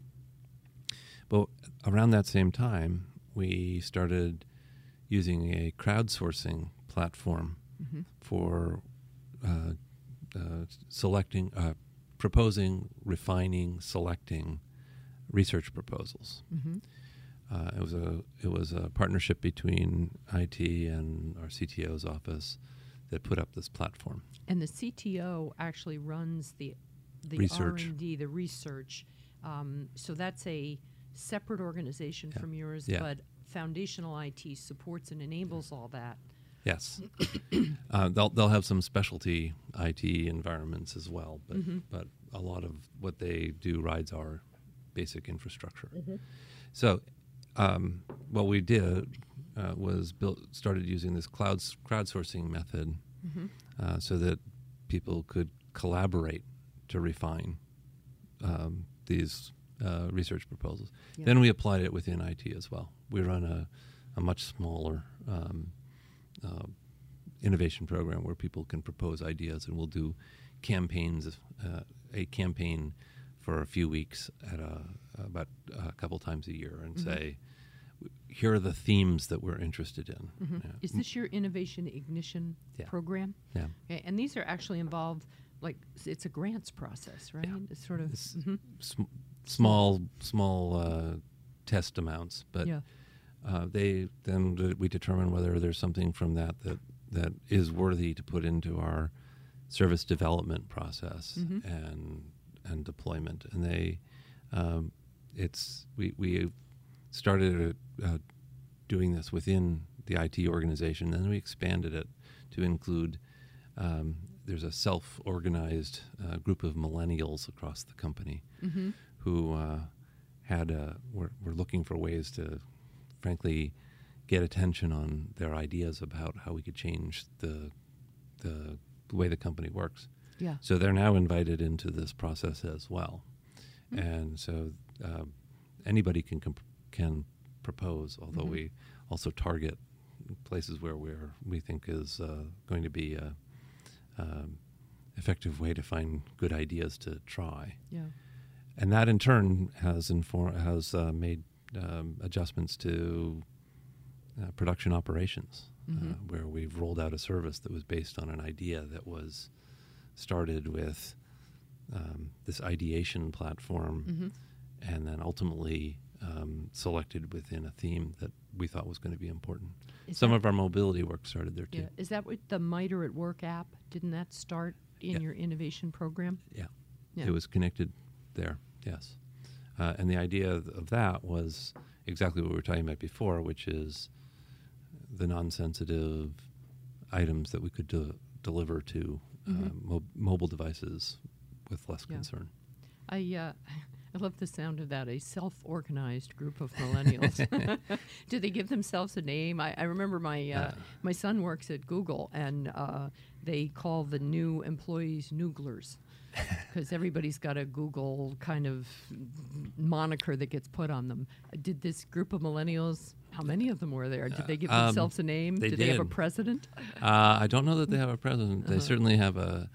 but around that same time, we started using a crowdsourcing platform Mhm. for uh, uh, selecting, uh, proposing, refining, selecting research proposals. Mhm. Uh, it was a it was a partnership between IT and our CTO's office that put up this platform. And the CTO actually runs the the Research. R and D, the research. Um, so that's a separate organization Yeah. from yours, Yeah. but foundational IT supports and enables all that. Yes, uh, they'll they'll have some specialty IT environments as well, but Mhm. but a lot of what they do rides our basic infrastructure. Mm-hmm. So, um, what we did uh, was built started using this cloud crowdsourcing method Mhm. uh, so that people could collaborate to refine um, these uh, research proposals. Then we applied it within IT as well. We run a, a much smaller um, uh, innovation program where people can propose ideas, and we'll do campaigns, uh, a campaign for a few weeks at a, about a couple times a year, and Mhm. say, here are the themes that we're interested in. Mhm. Yeah. Is this your innovation ignition Yeah. program? Yeah. Okay, and these are actually involved, like it's a grants process, right? It's sort of. It's- mhm. sm- small small uh, test amounts, but yeah. uh, they then d- we determine whether there's something from that that that is worthy to put into our service development process Mhm. and and deployment. And they um, it's we we started uh, doing this within the IT organization, and then we expanded it to include. Um, there's a self-organized uh, group of millennials across the company hmm who uh, had uh, were, were looking for ways to, frankly, get attention on their ideas about how we could change the the, the way the company works. Yeah. So they're now invited into this process as well, Hmm. and so uh, anybody can comp- can propose. Although Mhm. we also target places where we're we think is uh, going to be a um, effective way to find good ideas to try, Yeah. and that in turn has inform has uh, made um, adjustments to uh, production operations, uh, Mhm. where we've rolled out a service that was based on an idea that was started with um, this ideation platform hmm and then ultimately um, selected within a theme that we thought was going to be important. Is Some of our mobility work started there too. Yeah. Is that what the MITRE at Work app? Didn't that start in Yeah. your innovation program? Yeah. Yeah. It was connected there, yes. Uh, and the idea of, that was exactly what we were talking about before, which is the non sensitive items that we could de- deliver to uh, Mhm. mo- mobile devices with less concern. I uh, I love the sound of that. A self-organized group of millennials. Do they give themselves a name? I, I remember my uh, Uh. my son works at Google, and uh, they call the new employees Nooglers because everybody's got a Google kind of moniker that gets put on them. Did this group of millennials? How many of them were there? Did they give Um, themselves a name? they Did they have a president? Uh, I don't know that they have a president. They Uh-huh. certainly have a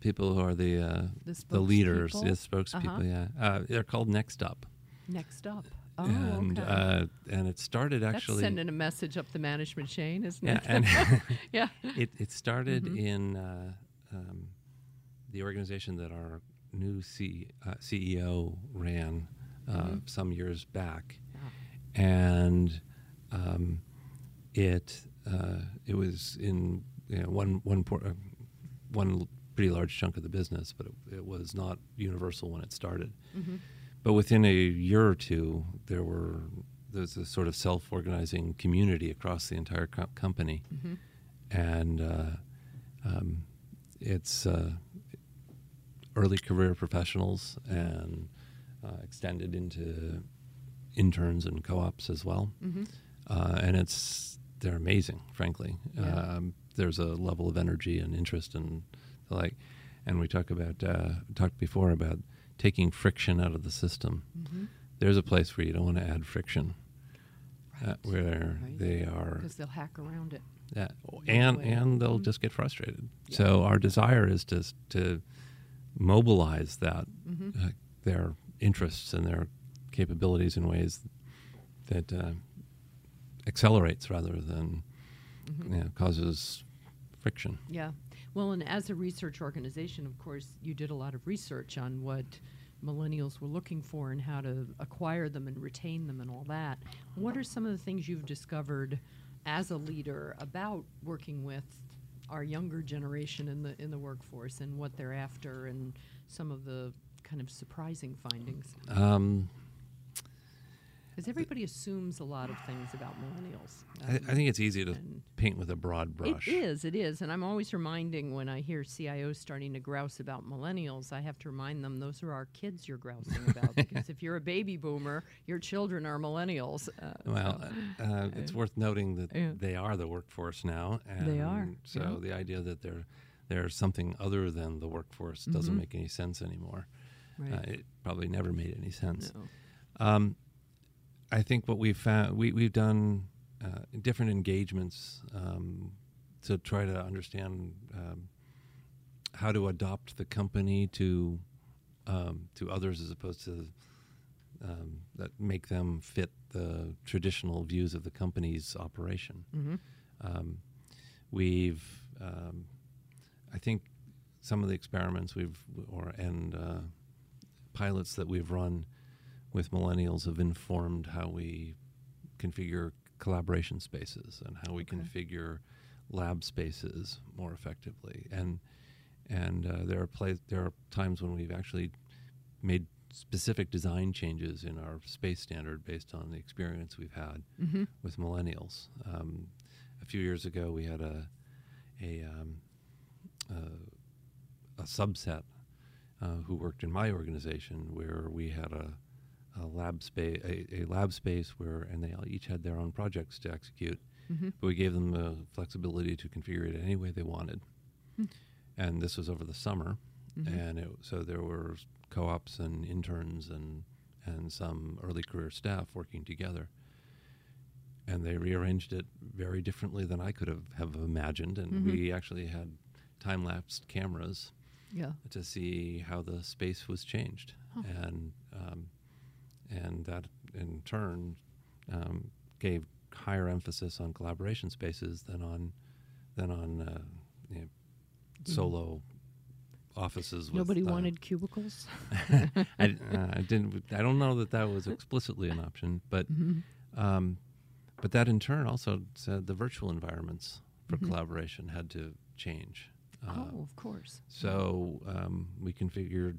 people who are the uh, The the leaders, the spokespeople. Uh-huh. Yeah, uh, they're called Next Up, Next up. Oh, and okay. uh, and it started actually. That's sending a message up the management chain, isn't yeah, it? and yeah. it it started Mhm. in uh, um, the organization that our new C, uh, CEO ran uh, Mhm. some years back, Ah. and um, it uh, it was in you know, one one por- uh, one pretty large chunk of the business, but it, it was not universal when it started. Mhm. But within a year or two, there were there's a sort of self-organizing community across the entire co- company, Mhm. and uh, um, it's uh, early career professionals and uh, extended into interns and co-ops as well. Mhm. Uh, and it's they're amazing, frankly. Yeah. Um, there's a level of energy and interest and like. And we talk about uh, talked before about taking friction out of the system. Mhm. There's a place where you don't want to add friction, uh, where Right. they are because they'll hack around it. yeah, and and they'll Mhm. just get frustrated. Yeah. So our desire is to to mobilize that Mhm. uh, their interests and their capabilities in ways that uh, accelerates rather than Mhm. you know, causes friction. Yeah. Well, and as a research organization, of course, you did a lot of research on what millennials were looking for and how to acquire them and retain them and all that. What are some of the things you've discovered as a leader about working with our younger generation in the in the workforce and what they're after and some of the kind of surprising findings? Um, Because everybody assumes a lot of things about millennials. I, I Um, think it's easy to paint with a broad brush. It is, it is. And I'm always reminding when I hear CIOs starting to grouse about millennials, I have to remind them those are our kids you're grousing about. because if you're a baby boomer, your children are millennials. Uh, Well, so- uh, it's worth noting that Yeah. they are the workforce now. And They are, So yeah. the idea that they're they're something other than the workforce doesn't Mhm. make any sense anymore. right. Uh, it probably never made any sense. No. Um, I think what we've found, we, we've done uh, different engagements um, to try to understand um, how to adopt the company to um, to others as opposed to um, that make them fit the traditional views of the company's operation. Mhm. Um, we've, um, I think, some of the experiments we've or and uh, pilots that we've run with millennials have informed how we configure collaboration spaces and how we Okay. configure lab spaces more effectively. And and uh, there are pla- there are times when we've actually made specific design changes in our space standard based on the experience we've had Mhm. with millennials. Um, a few years ago, we had a a, um, a, a subset uh, who worked in my organization where we had a, a lab space a, a lab space where and they all each had their own projects to execute Mhm. but we gave them the flexibility to configure it any way they wanted Hmm. and this was over the summer Mhm. and it, so there were co-ops and interns and and some early career staff working together and they rearranged it very differently than I could have, have imagined. And Mhm. we actually had time lapsed cameras Yeah. to see how the space was changed, Huh. and um, and that in turn um, gave higher emphasis on collaboration spaces than on than on uh, you know, solo offices. With, Mm-hmm. Nobody uh, wanted cubicles. I, uh, I didn't. I don't know that that was explicitly an option, but Mhm. um, but that in turn also said the virtual environments for Mhm. collaboration had to change. Uh, oh, of course. so um, we configured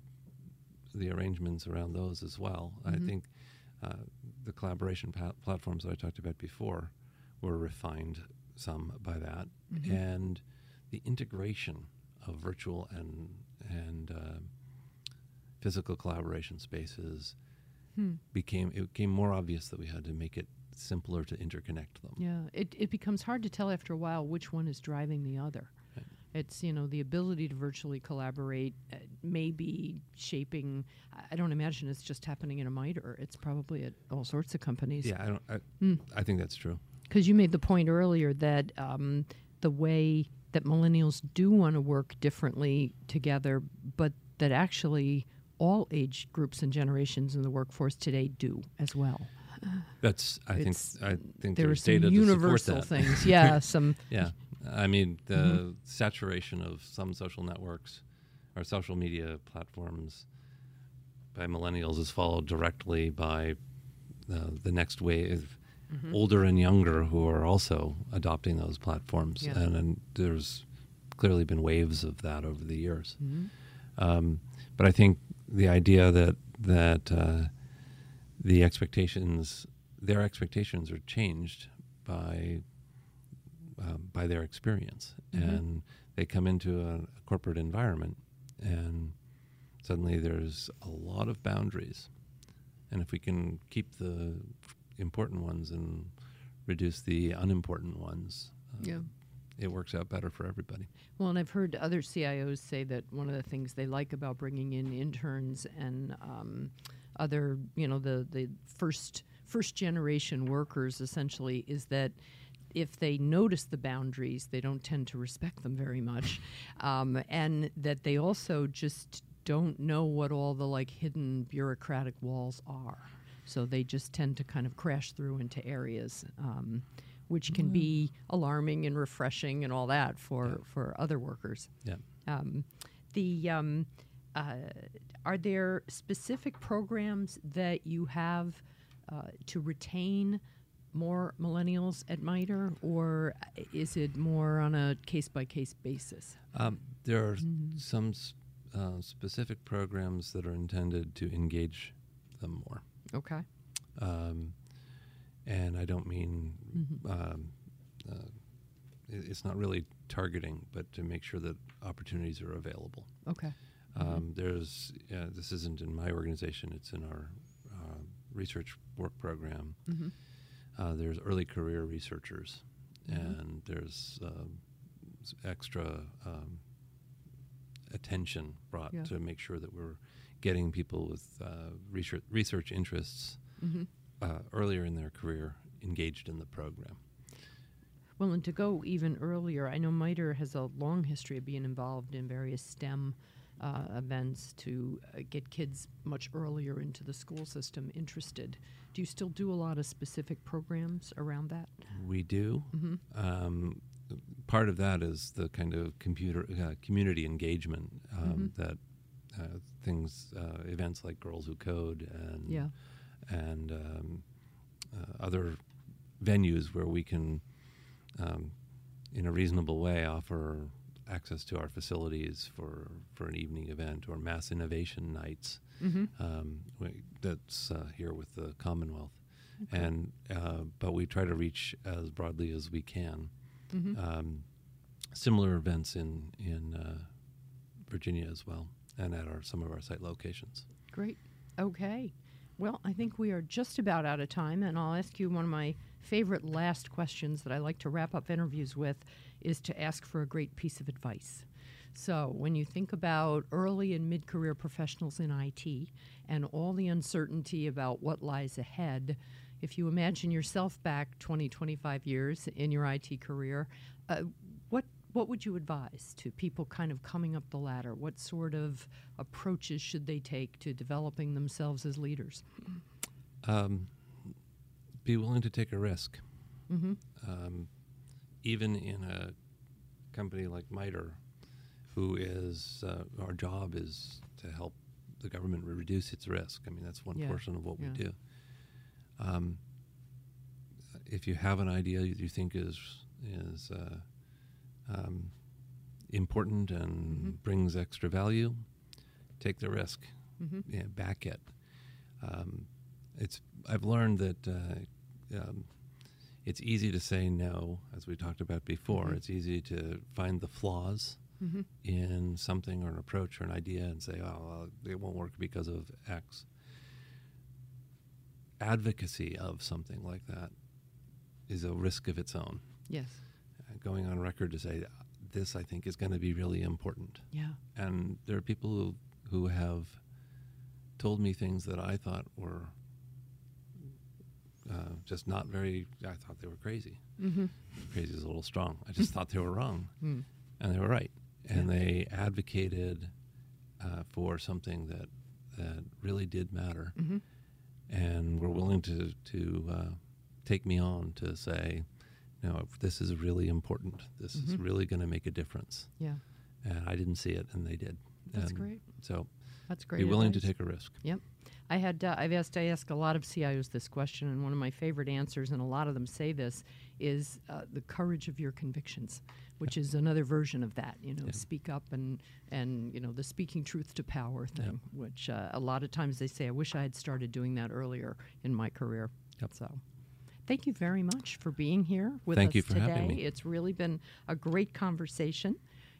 the arrangements around those as well. I Mhm. think uh, the collaboration pa- platforms that I talked about before were refined some by that, Mhm. and the integration of virtual and and uh, physical collaboration spaces Hmm. became it became more obvious that we had to make it simpler to interconnect them. Yeah, it, it becomes hard to tell after a while which one is driving the other. It's, you know, the ability to virtually collaborate uh, may be shaping, I- don't imagine it's just happening in a MITRE. It's probably at all sorts of companies. Yeah, I don't. I, Mm. I think that's true. Because you made the point earlier that um, the way that millennials do want to work differently together, but that actually all age groups and generations in the workforce today do as well. That's. I think. I think There are there's some data universal things. Yeah, some. Yeah, I mean the Mhm. saturation of some social networks or social media platforms by millennials is followed directly by uh, the next wave, Mhm. older and younger, who are also adopting those platforms, Yeah. and, and there's clearly been waves of that over the years. Mhm. Um, but I think the idea that that uh, the expectations, their expectations, are changed by by their experience, Mhm. and they come into a, a corporate environment, and suddenly there's a lot of boundaries, and if we can keep the important ones and reduce the unimportant ones, uh, Yeah. it works out better for everybody. Well, and I've heard other CIOs say that one of the things they like about bringing in interns and um, other, you know, the the first first generation workers essentially is that if they notice the boundaries, they don't tend to respect them very much, um, and that they also just don't know what all the like hidden bureaucratic walls are. So they just tend to kind of crash through into areas. Um, which can be alarming and refreshing and all that for, Yeah. for other workers. Yeah. Um, the um, uh, are there specific programs that you have uh, to retain more millennials at MITRE, or is it more on a case by case basis? Um, there are Mhm. some uh, specific programs that are intended to engage them more. Okay. Um, and I don't mean Mhm. um, uh, it's not really targeting, but to make sure that opportunities are available. Okay. Um, there's uh, this isn't in my organization; it's in our uh, research work program. Uh, there's early career researchers, Mhm. and there's um, extra um, attention brought Yeah. to make sure that we're getting people with uh, research, research interests hmm uh, earlier in their career engaged in the program. Well, and to go even earlier, I know MITRE has a long history of being involved in various STEM uh, events to uh, get kids much earlier into the school system interested. Do you still do a lot of specific programs around that? We do. Mm-hmm. Um, part of that is the kind of computer uh, community engagement um, Mhm. that uh, things, uh, events like Girls Who Code and Yeah. and um, uh, other venues where we can, um, in a reasonable way, offer access to our facilities for, for an evening event or mass innovation nights. Mm-hmm. Um, we, that's uh, here with the Commonwealth, Okay. and uh, but we try to reach as broadly as we can. Mm-hmm. Um, similar events in in uh, Virginia as well, and at our some of our site locations. Great. Okay. Well, I think we are just about out of time, and I'll ask you one of my favorite last questions that I like to wrap up interviews with is to ask for a great piece of advice. So, when you think about early and mid career professionals in IT and all the uncertainty about what lies ahead, if you imagine yourself back 20, 25 years in your IT career, uh, what what would you advise to people kind of coming up the ladder? What sort of approaches should they take to developing themselves as leaders? Um, be willing to take a risk. Mm-hmm. Um, even in a company like MITRE, who is uh, our job is to help the government reduce its risk. I mean, that's one Yeah. portion of what Yeah. we do. Um, if you have an idea that you think is is uh, um, important and Mhm. brings extra value, take the risk. Mm-hmm. Yeah, back it. Um, it's I've learned that uh, um, it's easy to say no, as we talked about before. Mhm. It's easy to find the flaws Mm-hmm. in something or an approach or an idea and say, "Oh, well, it won't work because of X." Advocacy of something like that is a risk of its own. Yes. Uh, going on record to say, "This, I think, is going to be really important." Yeah. and there are people who who have told me things that I thought were uh, just not very. I thought they were crazy. Mm-hmm. Crazy is a little strong. I just thought they were wrong, Mm. and they were right. And they advocated uh, for something that that really did matter, Mm-hmm. and were willing to to uh, take me on to say, "No, this is really important. This is Mhm. really going to make a difference." Yeah. And I didn't see it, and they did. That's And great. So That's great. be willing to take a risk. Yep. I had uh, I've asked I ask a lot of CIOs this question, and one of my favorite answers, and a lot of them say this, is uh, the courage of your convictions, which is another version of that. You know, Yeah. speak up and and you know the speaking truth to power thing, which uh, a lot of times they say, I wish I had started doing that earlier in my career. Yep. So. Thank you very much for being here with Thank us you for today. having me. It's really been a great conversation.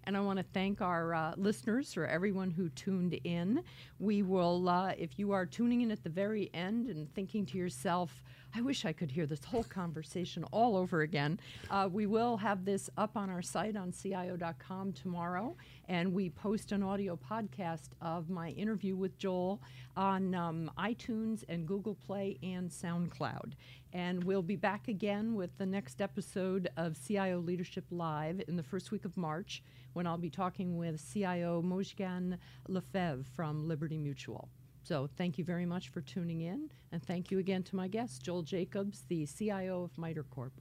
And I want to thank our uh, listeners or everyone who tuned in. We will, uh, if you are tuning in at the very end and thinking to yourself, I wish I could hear this whole conversation all over again, uh, we will have this up on our site on CIO.com tomorrow. And we post an audio podcast of my interview with Joel on um, iTunes and Google Play and SoundCloud. And we'll be back again with the next episode of CIO Leadership Live in the first week of March when I'll be talking with CIO Mojgan Lefebvre from Liberty Mutual. So thank you very much for tuning in, and thank you again to my guest, Joel Jacobs, the CIO of MITRE Corp.